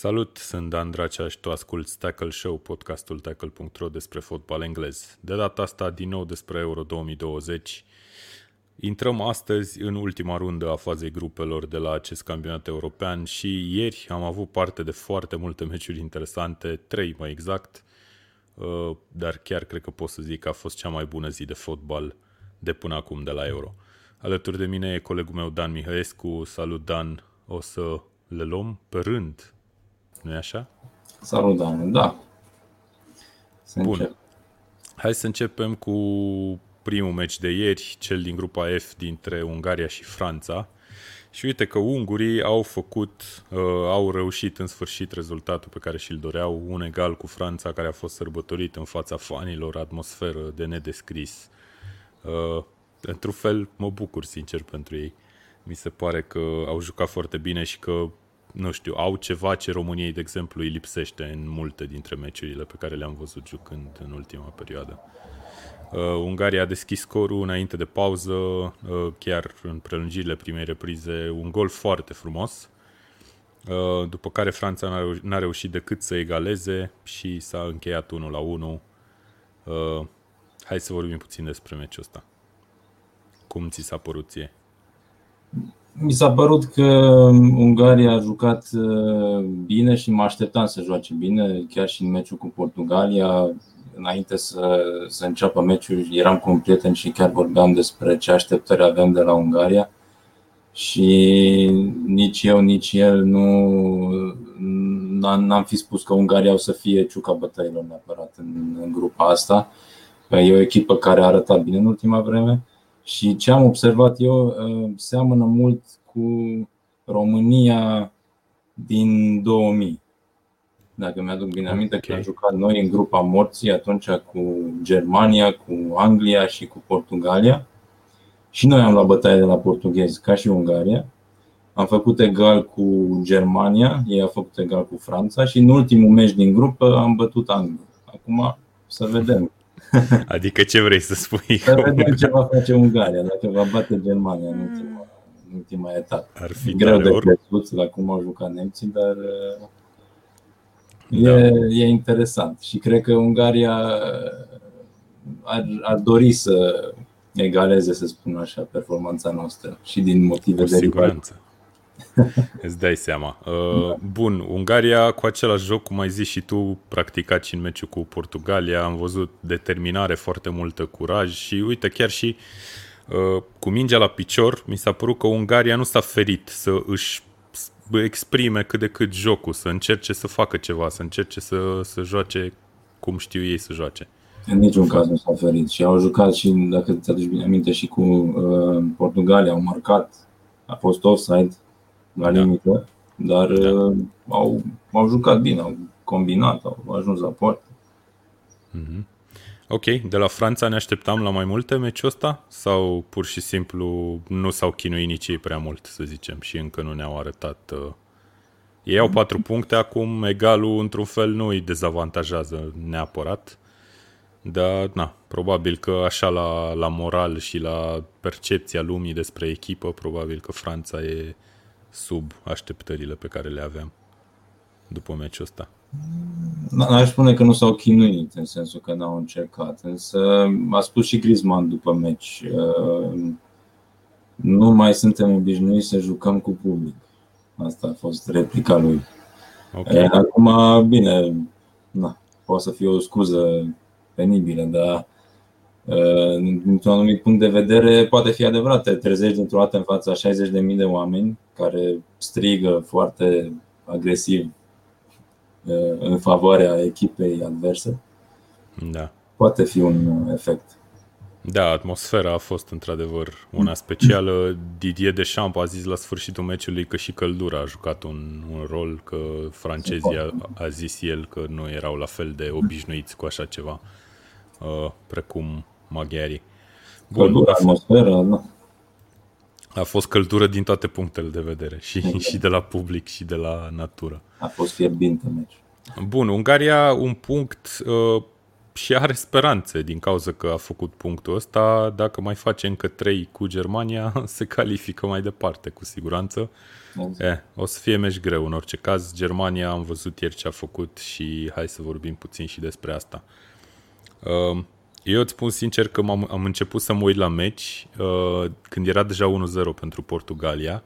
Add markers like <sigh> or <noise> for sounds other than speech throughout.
Salut, sunt Dan Dracea și tu asculti Tackle Show, podcastul tackle.ro despre fotbal englez. De data asta din nou despre Euro 2020. Intrăm astăzi în ultima rundă a fazei grupelor de la acest campionat european și ieri am avut parte de foarte multe meciuri interesante, trei mai exact, uh, dar chiar cred că pot să zic că a fost cea mai bună zi de fotbal de până acum de la Euro. Alături de mine e colegul meu Dan Mihăescu. Salut Dan, o să le luăm pe rând nu așa? Salut, Dan. Da. Să Bun. Încep. Hai să începem cu primul meci de ieri, cel din grupa F dintre Ungaria și Franța. Și uite că ungurii au făcut, uh, au reușit în sfârșit rezultatul pe care și-l doreau, un egal cu Franța care a fost sărbătorit în fața fanilor, atmosferă de nedescris. Uh, într-un fel mă bucur sincer pentru ei. Mi se pare că au jucat foarte bine și că nu știu, au ceva ce României, de exemplu, îi lipsește în multe dintre meciurile pe care le-am văzut jucând în ultima perioadă. Uh, Ungaria a deschis scorul înainte de pauză, uh, chiar în prelungirile primei reprize, un gol foarte frumos, uh, după care Franța n-a, reuș- n-a reușit decât să egaleze și s-a încheiat 1 la 1. Uh, hai să vorbim puțin despre meciul ăsta. Cum ți s-a părut ție? Mi s-a părut că Ungaria a jucat uh, bine și mă așteptam să joace bine, chiar și în meciul cu Portugalia. Înainte să, să înceapă meciul, eram cu un prieten și chiar vorbeam despre ce așteptări aveam de la Ungaria. Și nici eu, nici el nu n-am fi spus că Ungaria o să fie ciuca bătăilor neapărat în, în grupa asta. E o echipă care a arătat bine în ultima vreme și ce am observat eu uh, seamănă mult cu România din 2000. Dacă mi-aduc bine aminte, okay. că am jucat noi în grupa morții atunci cu Germania, cu Anglia și cu Portugalia. Și noi am luat bătaie de la portughezi, ca și Ungaria. Am făcut egal cu Germania, ei au făcut egal cu Franța și în ultimul meci din grupă am bătut Anglia. Acum să vedem <laughs> Adică ce vrei să spui? Să vedem ce va face Ungaria, dacă va bate Germania în ultima, în ultima etapă. Ar fi greu de crezut la cum au jucat nemții, dar da. e, e interesant. Și cred că Ungaria ar, ar dori să egaleze, să spun așa, performanța noastră și din motive de siguranță. Îți dai seama. Uh, bun, Ungaria cu același joc, cum ai zis și tu, practicat și în meciul cu Portugalia, am văzut determinare, foarte multă curaj și uite, chiar și uh, cu mingea la picior, mi s-a părut că Ungaria nu s-a ferit să își exprime cât de cât jocul, să încerce să facă ceva, să încerce să, să joace cum știu ei să joace. În niciun caz nu s-au ferit și au jucat și, dacă ți-aduci bine aminte, și cu uh, Portugalia, au marcat, a fost offside, la da. limită, dar da. Uh, au, au jucat bine, au combinat, au ajuns la poartă. Mm-hmm. Ok, de la Franța ne așteptam la mai multe meciul ăsta sau pur și simplu nu s-au chinuit nici ei prea mult, să zicem, și încă nu ne-au arătat uh... Ei au patru puncte acum, egalul într-un fel nu îi dezavantajează neapărat, dar na, probabil că așa la, la moral și la percepția lumii despre echipă, probabil că Franța e sub așteptările pe care le aveam după meciul ăsta? Aș spune că nu s-au chinuit în sensul că n-au încercat, însă a spus și Griezmann după meci uh, nu mai suntem obișnuiți să jucăm cu public. Asta a fost replica lui. Okay. Acum, bine, na, poate să fie o scuză penibilă, dar dintr-un anumit punct de vedere, poate fi adevărat. Te trezești dintr-o dată în fața 60.000 de oameni care strigă foarte agresiv în favoarea echipei adverse. Da. Poate fi un efect. Da, atmosfera a fost într-adevăr una specială. Didier Deschamps a zis la sfârșitul meciului că și căldura a jucat un, un rol, că francezii a, a zis el că nu erau la fel de obișnuiți cu așa ceva, uh, precum maghiarii. Bun, căldură, atmosferă, nu. A fost căldură din toate punctele de vedere, și, și de la public și de la natură. A fost fierbinte meci. Bun, Ungaria un punct uh, și are speranțe din cauza că a făcut punctul ăsta. Dacă mai face încă 3 cu Germania, <laughs> se califică mai departe, cu siguranță. Exact. Eh, o să fie meci greu în orice caz. Germania am văzut ieri ce a făcut și hai să vorbim puțin și despre asta. Uh, eu îți spun sincer că am am început să mă uit la meci uh, când era deja 1-0 pentru Portugalia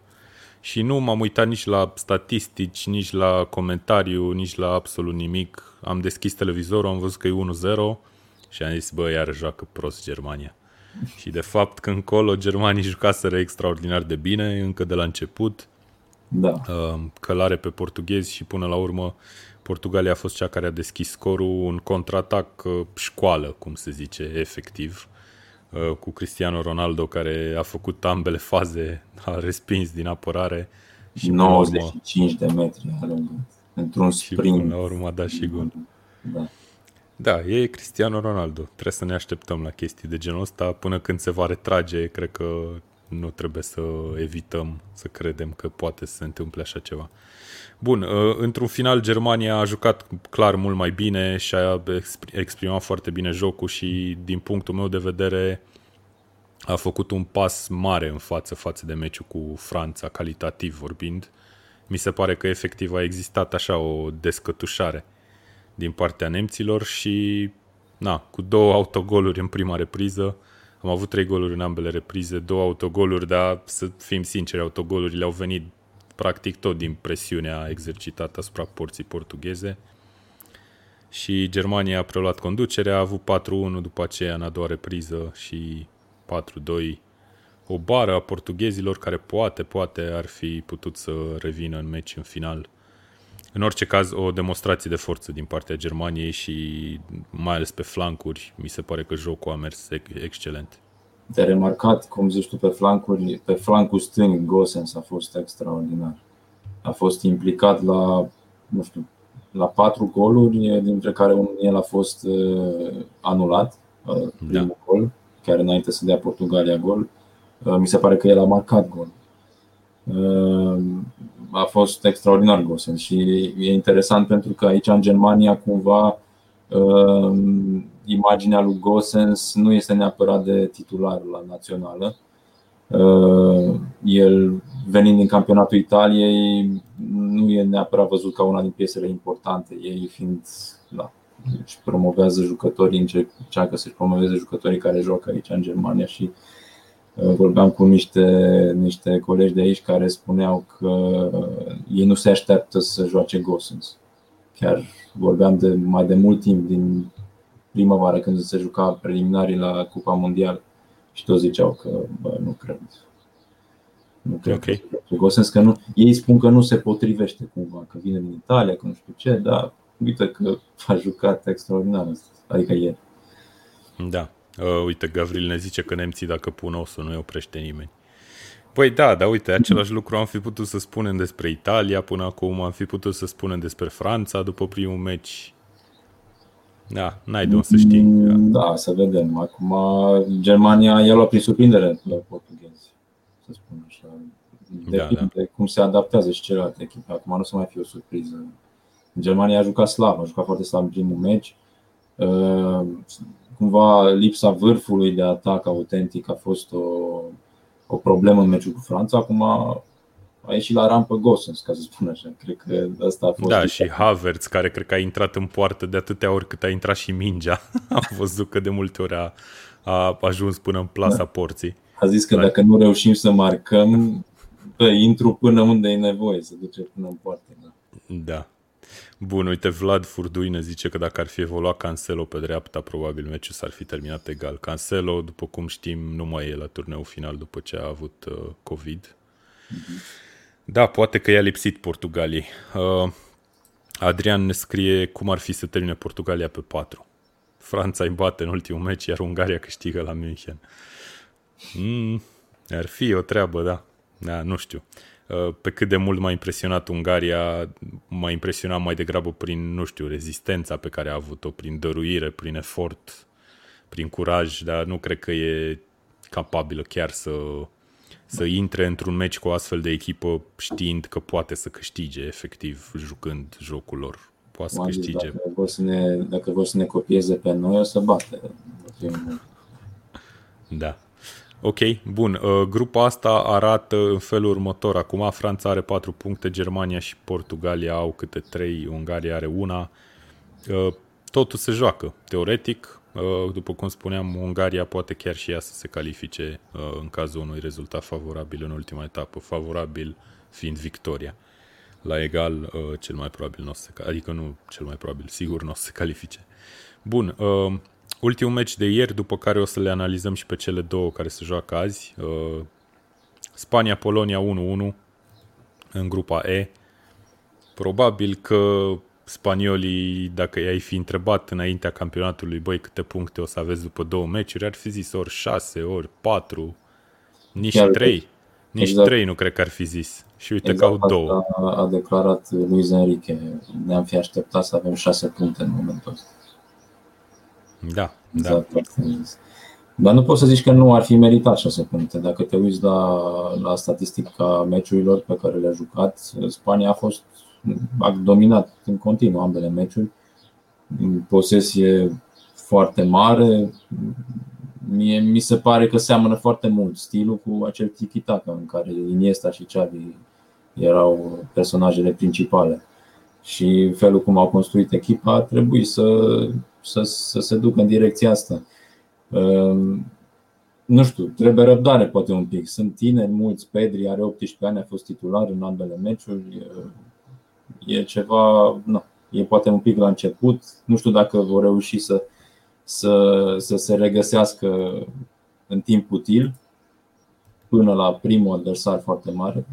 și nu m-am uitat nici la statistici, nici la comentariu, nici la absolut nimic. Am deschis televizorul, am văzut că e 1-0 și am zis, bă, iar joacă prost Germania. <laughs> Și de fapt, când încolo, germanii jucaseră extraordinar de bine, încă de la început. Da. Uh, călare pe portughezi și până la urmă Portugalia a fost cea care a deschis scorul, un contraatac uh, școală, cum se zice, efectiv, uh, cu Cristiano Ronaldo care a făcut ambele faze, <laughs> a respins din apărare. Și 95 urmă, de metri într-un sprint. Și până la urmă a dat și gol. Da. Da, e Cristiano Ronaldo. Trebuie să ne așteptăm la chestii de genul ăsta. Până când se va retrage, cred că nu trebuie să evităm să credem că poate să se întâmple așa ceva. Bun, uh, într-un final Germania a jucat clar mult mai bine și a exprimat foarte bine jocul și din punctul meu de vedere a făcut un pas mare în față față de meciul cu Franța, calitativ vorbind. Mi se pare că efectiv a existat așa o descătușare din partea nemților și na, cu două autogoluri în prima repriză, am avut trei goluri în ambele reprize, două autogoluri, dar să fim sinceri, autogolurile au venit practic tot din presiunea exercitată asupra porții portugheze. Și Germania a preluat conducerea, a avut 4-1 după aceea în a doua repriză și 4-2 o bară a portughezilor care poate, poate ar fi putut să revină în meci în final. În orice caz, o demonstrație de forță din partea Germaniei și mai ales pe flancuri, mi se pare că jocul a mers excelent de remarcat, cum zici tu, pe flancuri, pe flancul stâng, Gosens a fost extraordinar. A fost implicat la, nu știu, la patru goluri, dintre care unul el a fost uh, anulat, uh, da. primul da. gol, chiar înainte să dea Portugalia gol. Uh, mi se pare că el a marcat gol. A fost extraordinar Gosens și e interesant pentru că aici în Germania cumva imaginea lui Gosens nu este neapărat de titular la națională. Uh, el, venind din campionatul Italiei, nu e neapărat văzut ca una din piesele importante. Ei fiind, da, își promovează jucătorii, încearcă să-și promoveze jucătorii care joacă aici în Germania și uh, vorbeam cu niște, niște colegi de aici care spuneau că ei nu se așteaptă să joace Gosens. Chiar vorbeam de mai de mult timp din primăvară când se juca preliminarii la Cupa Mondială și toți ziceau că bă, nu cred. Nu cred okay. că, că nu, ei spun că nu se potrivește cumva, că vine din Italia, că nu știu ce, dar uite că a jucat extraordinar, adică ieri. Da. Uh, uite, Gavril ne zice că nemții dacă pun osul nu-i oprește nimeni. Păi da, dar uite, același lucru am fi putut să spunem despre Italia până acum, am fi putut să spunem despre Franța după primul meci. Da, n-ai de unde să știi. Mm, da, să vedem. Acum Germania i-a luat prin surprindere la portughezi, să spun așa. Depinde da, da. cum se adaptează și celelalte echipe. Acum nu să mai fie o surpriză. Germania a jucat slab, a jucat foarte slab în primul meci. Uh, cumva lipsa vârfului de atac autentic a fost o, o problemă în meciul cu Franța. Acum a ieșit la rampă Gosens, ca să spun așa. Cred că asta a fost. Da, și Havertz, care cred că a intrat în poartă de atâtea ori cât a intrat și mingea. Am văzut că de multe ori a, a ajuns până în plasa da. porții. A zis că da. dacă nu reușim să marcăm, bă, intru până unde e nevoie, să duce până în poartă. Da. da. Bun, uite, Vlad Furduine zice că dacă ar fi evoluat Cancelo pe dreapta, probabil meciul s-ar fi terminat egal. Cancelo, după cum știm, nu mai e la turneul final după ce a avut uh, COVID. Mm-hmm. Da, poate că i-a lipsit Portugaliei. Uh, Adrian ne scrie cum ar fi să termine Portugalia pe 4. Franța îi bate în ultimul meci, iar Ungaria câștigă la München. Mm, ar fi o treabă, da. Da, nu știu. Uh, pe cât de mult m-a impresionat Ungaria, m-a impresionat mai degrabă prin, nu știu, rezistența pe care a avut-o, prin dăruire, prin efort, prin curaj, dar nu cred că e capabilă chiar să să intre într-un meci cu o astfel de echipă știind că poate să câștige efectiv jucând jocul lor. poate să câștige. Dacă vor să, ne, dacă vor să ne copieze pe noi, o să bate. Da. Ok, bun. Uh, grupa asta arată în felul următor. Acum Franța are 4 puncte, Germania și Portugalia au câte 3, Ungaria are una. Uh, totul se joacă. Teoretic, uh, după cum spuneam, Ungaria poate chiar și ea să se califice în cazul unui rezultat favorabil în ultima etapă, favorabil fiind victoria. La egal, cel mai probabil nu o să se, adică nu cel mai probabil, sigur nu o să se califice. Bun, ultimul meci de ieri, după care o să le analizăm și pe cele două care se joacă azi. Uh, Spania-Polonia 1-1 în grupa E. Probabil că spaniolii, dacă i-ai fi întrebat înaintea campionatului, băi, câte puncte o să aveți după două meciuri, ar fi zis ori șase, ori patru, nici Chiar trei. Nici exact. trei nu cred că ar fi zis. Și uite exact că au două. A, a declarat Luis Enrique. Ne-am fi așteptat să avem șase puncte în momentul ăsta. Da, exact. da. Dar nu poți să zici că nu ar fi meritat 6 puncte. Dacă te uiți la, la statistica meciurilor pe care le-a jucat, Spania a fost a dominat în continuu ambele meciuri. Posesie foarte mare. Mie, mi se pare că seamănă foarte mult stilul cu acel tiki în care Iniesta și Xavi erau personajele principale. Și felul cum au construit echipa a trebuit să să, să se ducă în direcția asta. Ehm, nu știu, trebuie răbdare poate un pic. Sunt tineri mulți, Pedri are 18 ani, a fost titular în ambele meciuri. E ceva, nu, e poate un pic la început. Nu știu dacă vor reuși să, să, să se regăsească în timp util până la primul adversar foarte mare.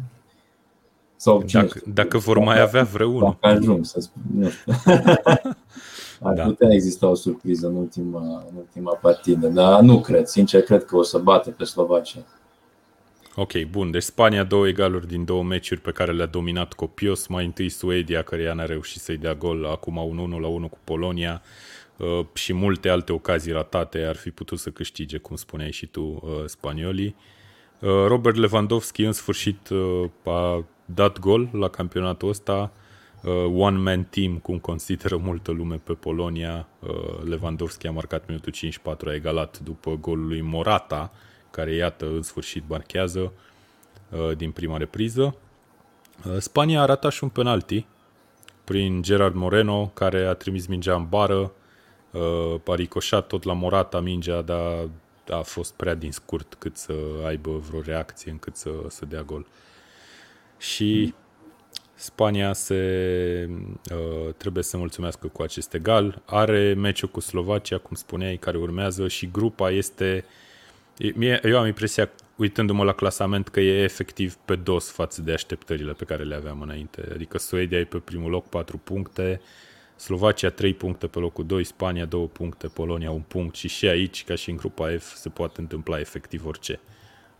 Sau dacă, dacă vor mai avea vreunul. Dacă ajung, să spun. Nu știu. <laughs> Ar da. putea exista o surpriză în ultima, în ultima partidă, dar nu cred. Sincer, cred că o să bate pe Slovacia. Ok, bun. Deci Spania două egaluri din două meciuri pe care le-a dominat copios. Mai întâi Suedia, care ea n-a reușit să-i dea gol, acum un 1 la 1 cu Polonia uh, și multe alte ocazii ratate ar fi putut să câștige, cum spuneai și tu, uh, spaniolii. Uh, Robert Lewandowski în sfârșit a dat gol la campionatul ăsta, uh, one-man team, cum consideră multă lume pe Polonia. Uh, Lewandowski a marcat minutul 54, a egalat după golul lui Morata, care iată în sfârșit marchează uh, din prima repriză. Uh, Spania a ratat și un penalti prin Gerard Moreno, care a trimis mingea în bară, uh, a ricoșat tot la Morata mingea, dar a fost prea din scurt cât să aibă vreo reacție încât să, să dea gol. Și Spania se uh, trebuie să mulțumească cu acest egal. Are meciul cu Slovacia, cum spuneai, care urmează și grupa este... Mie, eu am impresia, uitându-mă la clasament, că e efectiv pe dos față de așteptările pe care le aveam înainte. Adică Suedia e pe primul loc, 4 puncte, Slovacia 3 puncte pe locul 2, Spania 2 puncte, Polonia 1 punct și și aici, ca și în grupa F, se poate întâmpla efectiv orice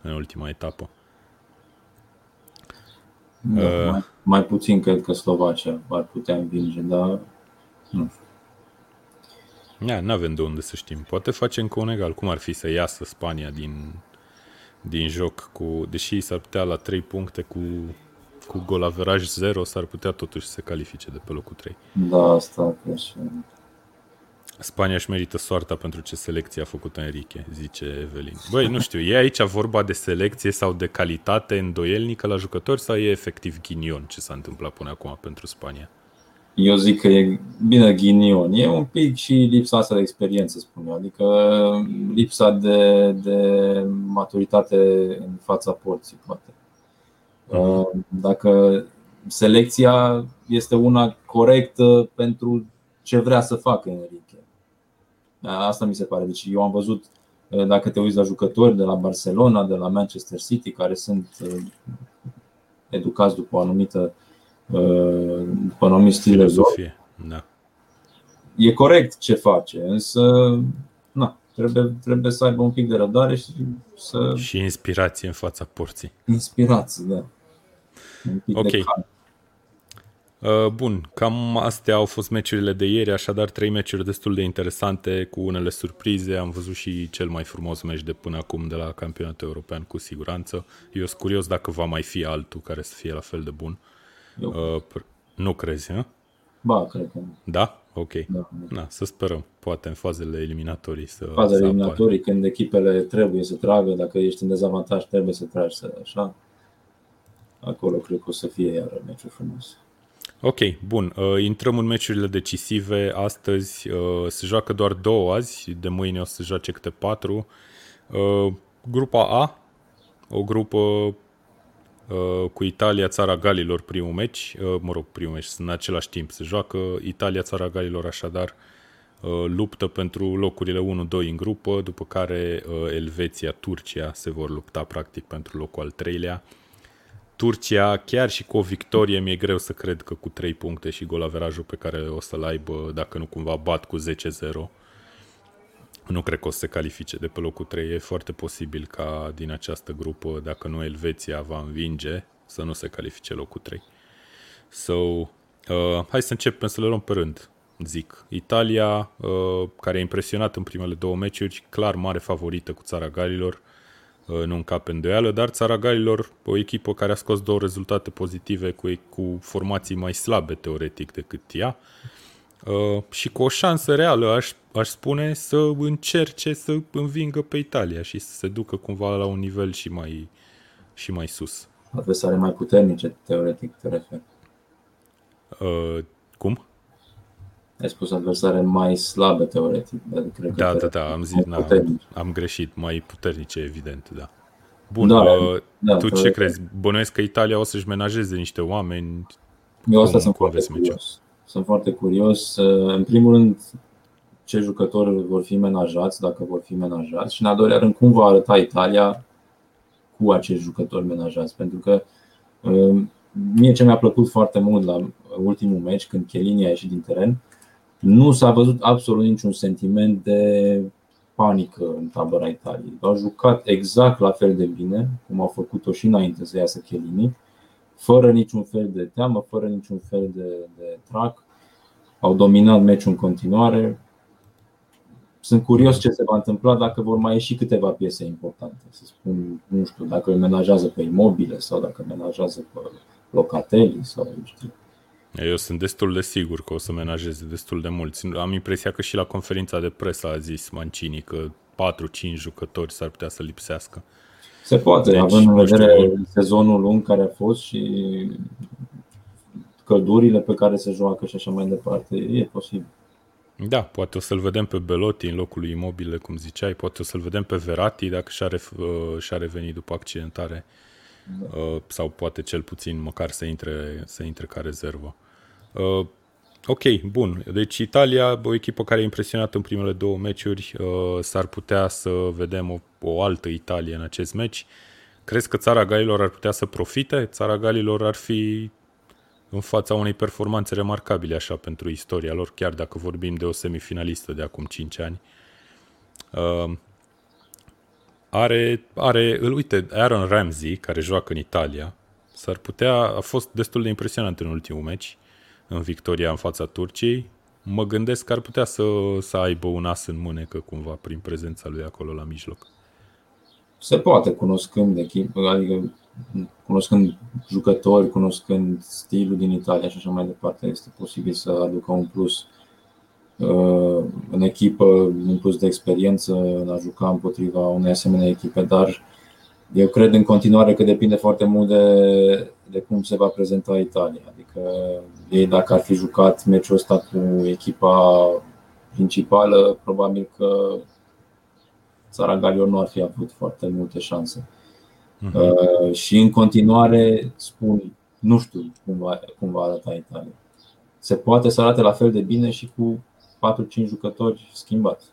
în ultima etapă. Da, uh, mai, mai puțin cred că Slovacia ar putea învinge, dar nu Ia, nu avem de unde să știm. Poate face încă un egal. Cum ar fi să iasă Spania din, din joc cu... Deși s-ar putea la 3 puncte cu, cu golaveraj 0, s-ar putea totuși să se califice de pe locul 3. Da, asta cred și Spania își merită soarta pentru ce selecție a făcut Enrique, zice Evelin. Băi, nu știu, e aici vorba de selecție sau de calitate îndoielnică la jucători sau e efectiv ghinion ce s-a întâmplat până acum pentru Spania? Eu zic că e bine ghinion. E un pic și lipsa asta de experiență, spun eu. Adică lipsa de, de maturitate în fața porții, poate. Mhm. Dacă selecția este una corectă pentru ce vrea să facă Enrique Asta mi se pare. Deci eu am văzut, uh, dacă te uiți la jucători de la Barcelona, de la Manchester City, care sunt uh, educați după o anumită uh, după un anumit stil de joc. Da. E corect ce face, însă na, trebuie, trebuie să aibă un pic de răbdare și să. Și inspirație în fața porții. Inspirație, da. Un pic ok. De Uh, bun, cam astea au fost meciurile de ieri, așadar trei meciuri destul de interesante cu unele surprize. Am văzut și cel mai frumos meci de până acum de la campionatul european cu siguranță. Eu sunt curios dacă va mai fi altul care să fie la fel de bun. Uh, nu crezi, hă? Ba, cred că nu. Da? Ok. Da, da. să sperăm. Poate în fazele eliminatorii să Fazele să eliminatorii, apare. când echipele trebuie să tragă, dacă ești în dezavantaj, trebuie să tragi, să, așa. Acolo cred că o să fie iar meciul frumos. Ok, bun. Uh, intrăm în meciurile decisive. Astăzi uh, se joacă doar două azi, de mâine o să se joace câte patru. Uh, grupa A, o grupă uh, cu Italia, Țara Galilor, primul meci, uh, mă rog, primul meci, în același timp se joacă. Italia, Țara Galilor, așadar, uh, luptă pentru locurile 1-2 în grupă, după care uh, Elveția, Turcia se vor lupta practic pentru locul al treilea. Turcia, chiar și cu o victorie, mi-e greu să cred că cu 3 puncte și golaverajul pe care o să-l aibă, dacă nu cumva bat cu 10-0, nu cred că o să se califice de pe locul 3. E foarte posibil ca din această grupă, dacă nu Elveția va învinge, să nu se califice locul 3. So, uh, hai să începem să le luăm pe rând, zic. Italia, uh, care a impresionat în primele două meciuri, clar mare favorită cu țara Galilor, uh, nu încape îndoială, dar țara Galilor, o echipă care a scos două rezultate pozitive cu, cu formații mai slabe teoretic decât ea, Uh, și cu o șansă reală, aș, aș spune, să încerce să învingă pe Italia și să se ducă cumva la un nivel și mai, și mai sus. Adversare mai puternice, teoretic, te referi. Uh, cum? Ai spus adversare mai slabe, teoretic. Dar cred da, că da, da, am zis, na, am greșit, mai puternice, evident, da. Bun, da, uh, da, tu ce crezi? Bănuiesc că Italia o să-și menajeze niște oameni? Eu asta sunt foarte curios. Sunt foarte curios. În primul rând, ce jucători vor fi menajați, dacă vor fi menajați, și în al doilea rând, cum va arăta Italia cu acești jucători menajați. Pentru că um, mie ce mi-a plăcut foarte mult la ultimul meci, când Chiellini a ieșit din teren, nu s-a văzut absolut niciun sentiment de panică în tabăra Italiei. Au jucat exact la fel de bine, cum au făcut-o și înainte să iasă Chiellini fără niciun fel de teamă, fără niciun fel de, de trac. Au dominat meciul în continuare. Sunt curios ce se va întâmpla dacă vor mai ieși câteva piese importante. Să spun, nu știu, dacă îl menajează pe imobile sau dacă îl menajează pe locateli sau nu știu. Eu sunt destul de sigur că o să menajeze destul de mulți. Am impresia că și la conferința de presă a zis Mancini că 4-5 jucători s-ar putea să lipsească. Se poate, deci, având în vedere știu, sezonul lung care a fost și căldurile pe care se joacă și așa mai departe, e posibil. Da, poate o să-l vedem pe Belotti în locul lui Imobile, cum ziceai, poate o să-l vedem pe Verati dacă și-a, uh, și-a revenit după accidentare da. Uh, sau poate cel puțin măcar să intre, să intre ca rezervă. Uh, ok, bun. Deci Italia, o echipă care a impresionat în primele două meciuri, s-ar putea să vedem o o altă Italie în acest meci. Crezi că țara Galilor ar putea să profite? Țara Galilor ar fi în fața unei performanțe remarcabile așa pentru istoria lor, chiar dacă vorbim de o semifinalistă de acum 5 ani. Uh, are, are, îl uite, Aaron Ramsey, care joacă în Italia, s-ar putea, a fost destul de impresionant în ultimul meci, în victoria în fața Turciei. Mă gândesc că ar putea să, să aibă un as în mânecă cumva prin prezența lui acolo la mijloc se poate cunoscând echipă, adică cunoscând jucători, cunoscând stilul din Italia și așa mai departe, este posibil să aducă un plus uh, în echipă, un plus de experiență în a juca împotriva unei asemenea echipe, dar eu cred în continuare că depinde foarte mult de, de cum se va prezenta Italia. Adică ei dacă ar fi jucat meciul ăsta cu echipa principală, probabil că țara Galilor nu ar fi avut foarte multe șanse. Uh-huh. și în continuare spun, nu știu cum va, cum va arăta Italia. Se poate să arate la fel de bine și cu 4-5 jucători schimbați.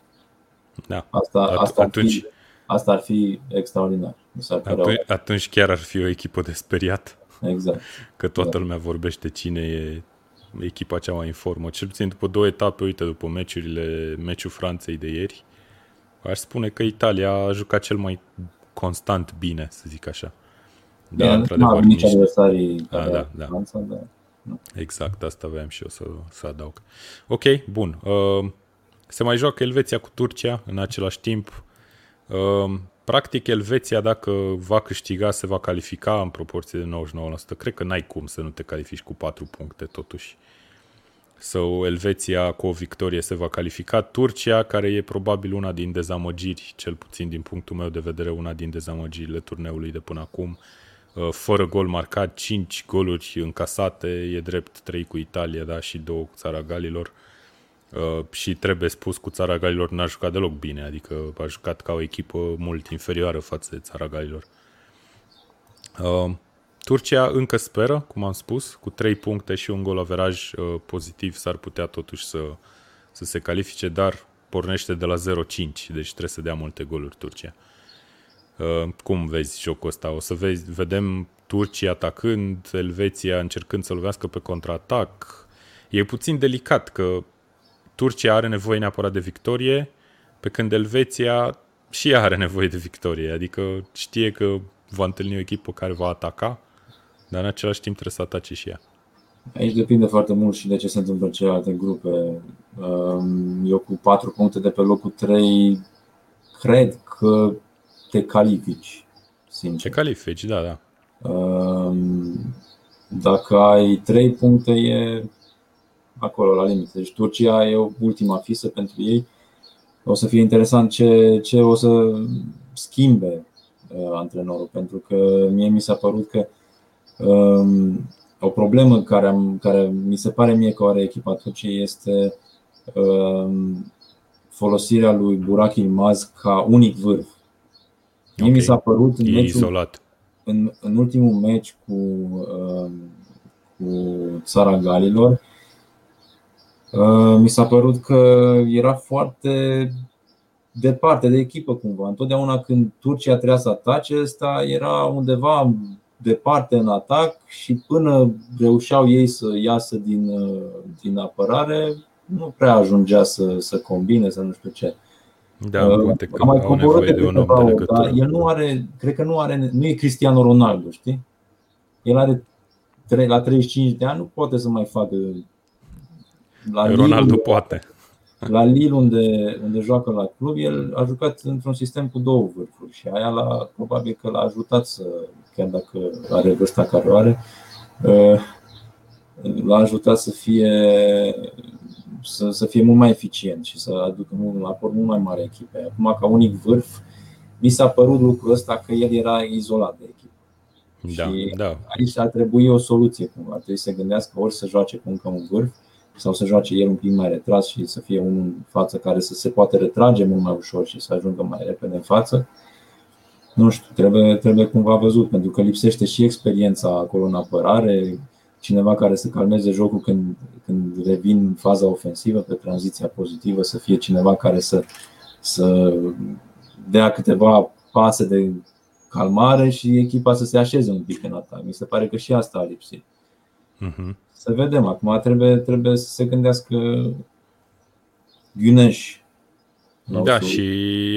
Da. Asta, asta, atunci, ar fi, asta ar fi extraordinar. Atunci, atunci chiar ar fi o echipă de speriat. Exact. Că toată da. lumea vorbește cine e echipa cea mai în formă. Cel puțin după două etape, uite, după meciurile, meciul Franței de ieri, Aș spune că Italia a jucat cel mai constant bine, să zic așa. Da, Bine, într-adevăr. Nici adversarii da, da, da. Franța, da. Exact, asta aveam și eu să, să adaug. Ok, bun. Uh, se mai joacă Elveția cu Turcia în același timp. Uh, practic, Elveția, dacă va câștiga, se va califica în proporție de 99%. Cred că n-ai cum să nu te califici cu 4 puncte, totuși. sau Elveția cu o victorie se va califica. Turcia, care e probabil una din dezamăgiri, cel puțin din punctul meu de vedere, una din dezamăgirile turneului de până acum, uh, fără gol marcat, 5 goluri încasate, e drept 3 cu Italia da, și 2 cu țara Galilor. Uh, și trebuie spus, cu țara Galilor n-a jucat deloc bine, adică a jucat ca o echipă mult inferioară față de țara Galilor. Uh, Turcia încă speră, cum am spus, cu 3 puncte și un gol averaj uh, pozitiv s-ar putea totuși să, să se califice, dar pornește de la 0-5, deci trebuie să dea multe goluri Turcia. Uh, cum vezi jocul ăsta? O să vezi, vedem Turcia atacând, Elveția încercând să lovească pe contraatac. E puțin delicat că Turcia are nevoie neapărat de victorie, pe când Elveția și ea are nevoie de victorie, adică știe că va întâlni o echipă care va ataca dar în același timp trebuie să atace și ea. Aici depinde foarte mult și de ce se întâmplă în celelalte grupe. Eu cu 4 puncte de pe locul 3 cred că te califici. Sincer. Te califici, da, da. Dacă ai 3 puncte e acolo la limită. Deci Turcia e ultima fisă pentru ei. O să fie interesant ce, ce o să schimbe uh, antrenorul, pentru că mie mi s-a părut că Um, o problemă care, am, care mi se pare mie că o are echipa Turciei este um, folosirea lui Burak Ilmaz ca unic vârf. Okay. Mie mi s-a părut în, meciul, izolat. În, în ultimul meci cu, um, cu țara Galilor, uh, mi s-a părut că era foarte departe de echipă cumva. Întotdeauna când Turcia trebuia să atace, ăsta era undeva departe în atac și până reușeau ei să iasă din, din apărare, nu prea ajungea să, să combine, să nu știu ce. Da, uh, poate că mai au nevoie de un om de dar el nu are, cred că nu are, nu e Cristiano Ronaldo, știi? El are la 35 de ani, nu poate să mai facă la Ronaldo Lille, poate. La Lille, unde, unde joacă la club, el a jucat într-un sistem cu două vârfuri și aia l-a, probabil că l-a ajutat să, chiar dacă are vârsta care o are, uh, l-a ajutat să fie, să, să fie mult mai eficient și să aducă mult, aport mult mai mare echipe. Acum, ca unic vârf, mi s-a părut lucrul ăsta că el era izolat de echipă. Da, și da. aici ar trebui o soluție. Cum ar trebui să gândească ori să joace cu încă un vârf sau să joace el un pic mai retras și să fie unul în față care să se poate retrage mult mai ușor și să ajungă mai repede în față nu știu, trebuie, trebuie cumva văzut, pentru că lipsește și experiența acolo în apărare, cineva care să calmeze jocul când, când revin faza ofensivă pe tranziția pozitivă, să fie cineva care să, să dea câteva pase de calmare și echipa să se așeze un pic în atac. Mi se pare că și asta a lipsit. Uh-huh. Să vedem. Acum trebuie, trebuie să se gândească Ghiuneș da, și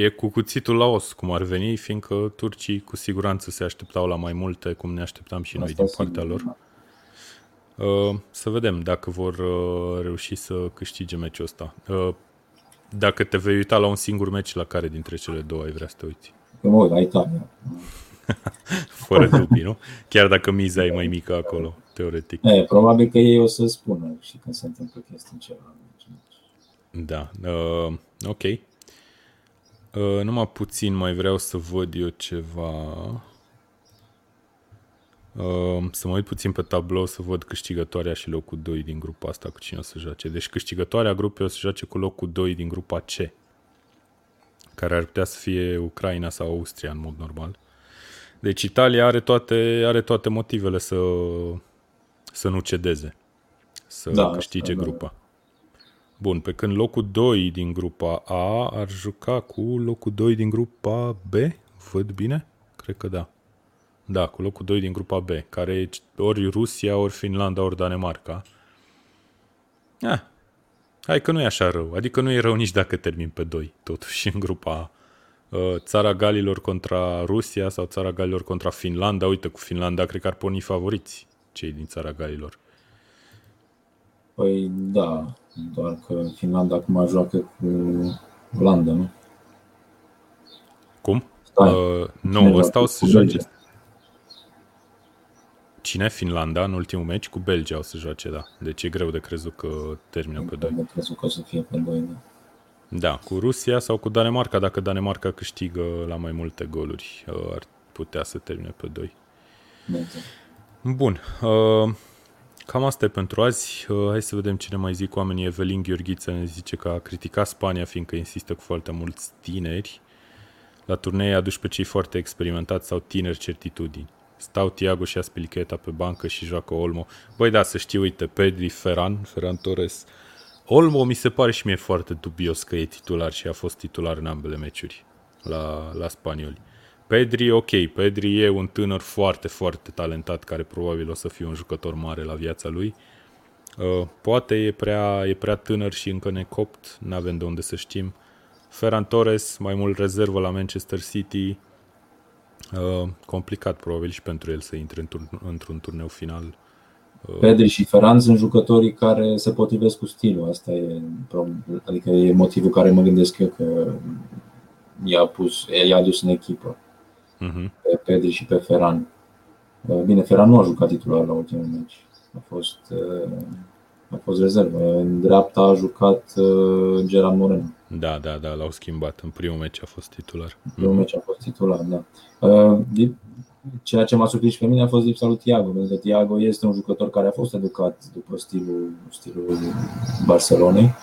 e cu cuțitul la os, cum ar veni, fiindcă turcii cu siguranță se așteptau la mai multe, cum ne așteptam și noi din partea lor. Uh, să vedem dacă vor uh, reuși să câștige meciul ăsta. Uh, dacă te vei uita la un singur meci, la care dintre cele două ai vrea să te uiți? Mă la Italia. <laughs> Fără dubii, nu? Chiar dacă miza e mai mică acolo, teoretic. E, probabil că ei o să spună și când se întâmplă chestii în ceva. Da, uh, ok. Uh, numai puțin mai vreau să văd eu ceva. Uh, să mă uit puțin pe tablou să văd câștigătoarea și locul 2 din grupa asta cu cine o să joace. Deci câștigătoarea grupei o să joace cu locul 2 din grupa C, care ar putea să fie Ucraina sau Austria în mod normal. Deci Italia are toate, are toate motivele să, să nu cedeze, să da, câștige da, grupa. Da. Bun, pe când locul 2 din grupa A ar juca cu locul 2 din grupa B, văd bine? Cred că da. Da, cu locul 2 din grupa B, care e ori Rusia, ori Finlanda, ori Danemarca. Ah, hai că nu e așa rău. Adică nu e rău nici dacă termin pe 2, totuși, în grupa A. Uh, țara Galilor contra Rusia sau țara Galilor contra Finlanda. Uite, cu Finlanda cred că ar porni favoriți cei din țara Galilor. Păi da, doar că Finlanda acum joacă cu Olanda, nu? Cum? Stai. Uh, nu, ăsta o să joace. cine? Finlanda în ultimul meci? Cu Belgia o să joace, da. Deci e greu de crezut că termină pe 2. De crezut că o să fie pe 2, da. Da, cu Rusia sau cu Danemarca, dacă Danemarca câștigă la mai multe goluri, uh, ar putea să termine pe 2. Exact. Bun. Uh, cam asta e pentru azi. Uh, hai să vedem ce ne mai zic oamenii. Evelin Gheorghiță ne zice că a criticat Spania fiindcă insistă cu foarte mulți tineri. La turnee aduci pe cei foarte experimentați sau tineri certitudini. Stau Tiago și Aspilicheta pe bancă și joacă Olmo. Băi, da, să știi, uite, Pedri, Ferran, Ferran Torres. Olmo mi se pare și mie foarte dubios că e titular și a fost titular în ambele meciuri la, la spanioli. Pedri, ok, Pedri e un tânăr foarte, foarte talentat care probabil o să fie un jucător mare la viața lui. Uh, poate e prea, e prea tânăr și încă necopt, nu avem de unde să știm. Ferran Torres, mai mult rezervă la Manchester City, uh, complicat probabil și pentru el să intre într-un, într-un turneu final. Uh, Pedri și Ferran sunt jucătorii care se potrivesc cu stilul, asta e, adică e motivul care mă gândesc eu că i-a, pus, i-a adus în echipă uh-huh. pe Pedri și pe Ferran. Uh, bine, Ferran nu a jucat titular la ultimul meci. A fost, uh, a fost rezervă. În dreapta a jucat uh, Gerard Moreno. Da, da, da, l-au schimbat. În primul meci a fost titular. În primul meci a fost titular, da. Ceea ce m-a surprins pe mine a fost lipsa lui Thiago, pentru că Thiago este un jucător care a fost educat după stilul, stilul Barcelonei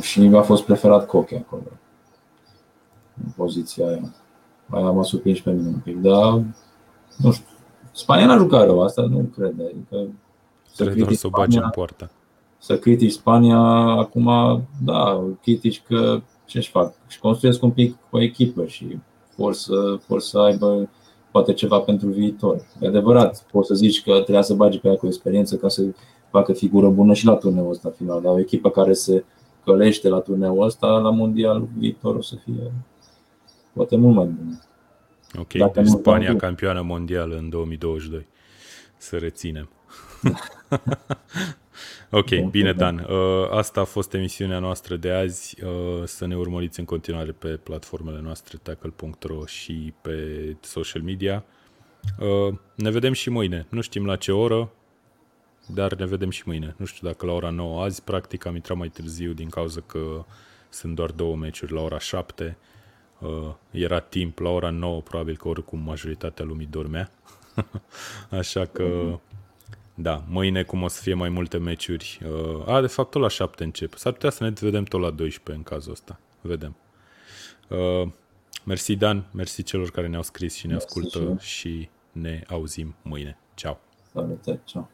și a fost preferat Coche acolo, în poziția aia. Aia m-a surprins pe mine un pic, dar nu știu. Spania n-a jucat rău, asta nu cred. Adică să critici să o bagi în poartă. Să critici Spania, acum, da, critici că ce-și fac? Și construiesc un pic o echipă și vor să, vor să aibă poate ceva pentru viitor. E adevărat, poți să zici că trebuia să bagi pe ea cu experiență ca să facă figură bună și la turneul ăsta final, dar o echipă care se călește la turneul ăsta, la mondial viitor o să fie poate mult mai bune. Ok, Dacă deci Spania campioană mondială în 2022. Să reținem. <laughs> ok, bine Dan. Uh, asta a fost emisiunea noastră de azi. Uh, să ne urmăriți în continuare pe platformele noastre tackle.ro și pe social media. Uh, ne vedem și mâine. Nu știm la ce oră, dar ne vedem și mâine. Nu știu dacă la ora 9. Azi, practic, am intrat mai târziu din cauza că sunt doar două meciuri la ora 7 uh, era timp la ora 9, probabil că oricum majoritatea lumii dormea. <laughs> Așa că, da, mâine cum o să fie mai multe meciuri. Uh, a, de fapt, tot la 7 încep. S-ar putea să ne vedem tot la 12 în cazul ăsta. Vedem. Uh, mersi, Dan. Mersi celor care ne-au scris și ne ascultă și ne auzim mâine. Ciao. Salutare, ciao.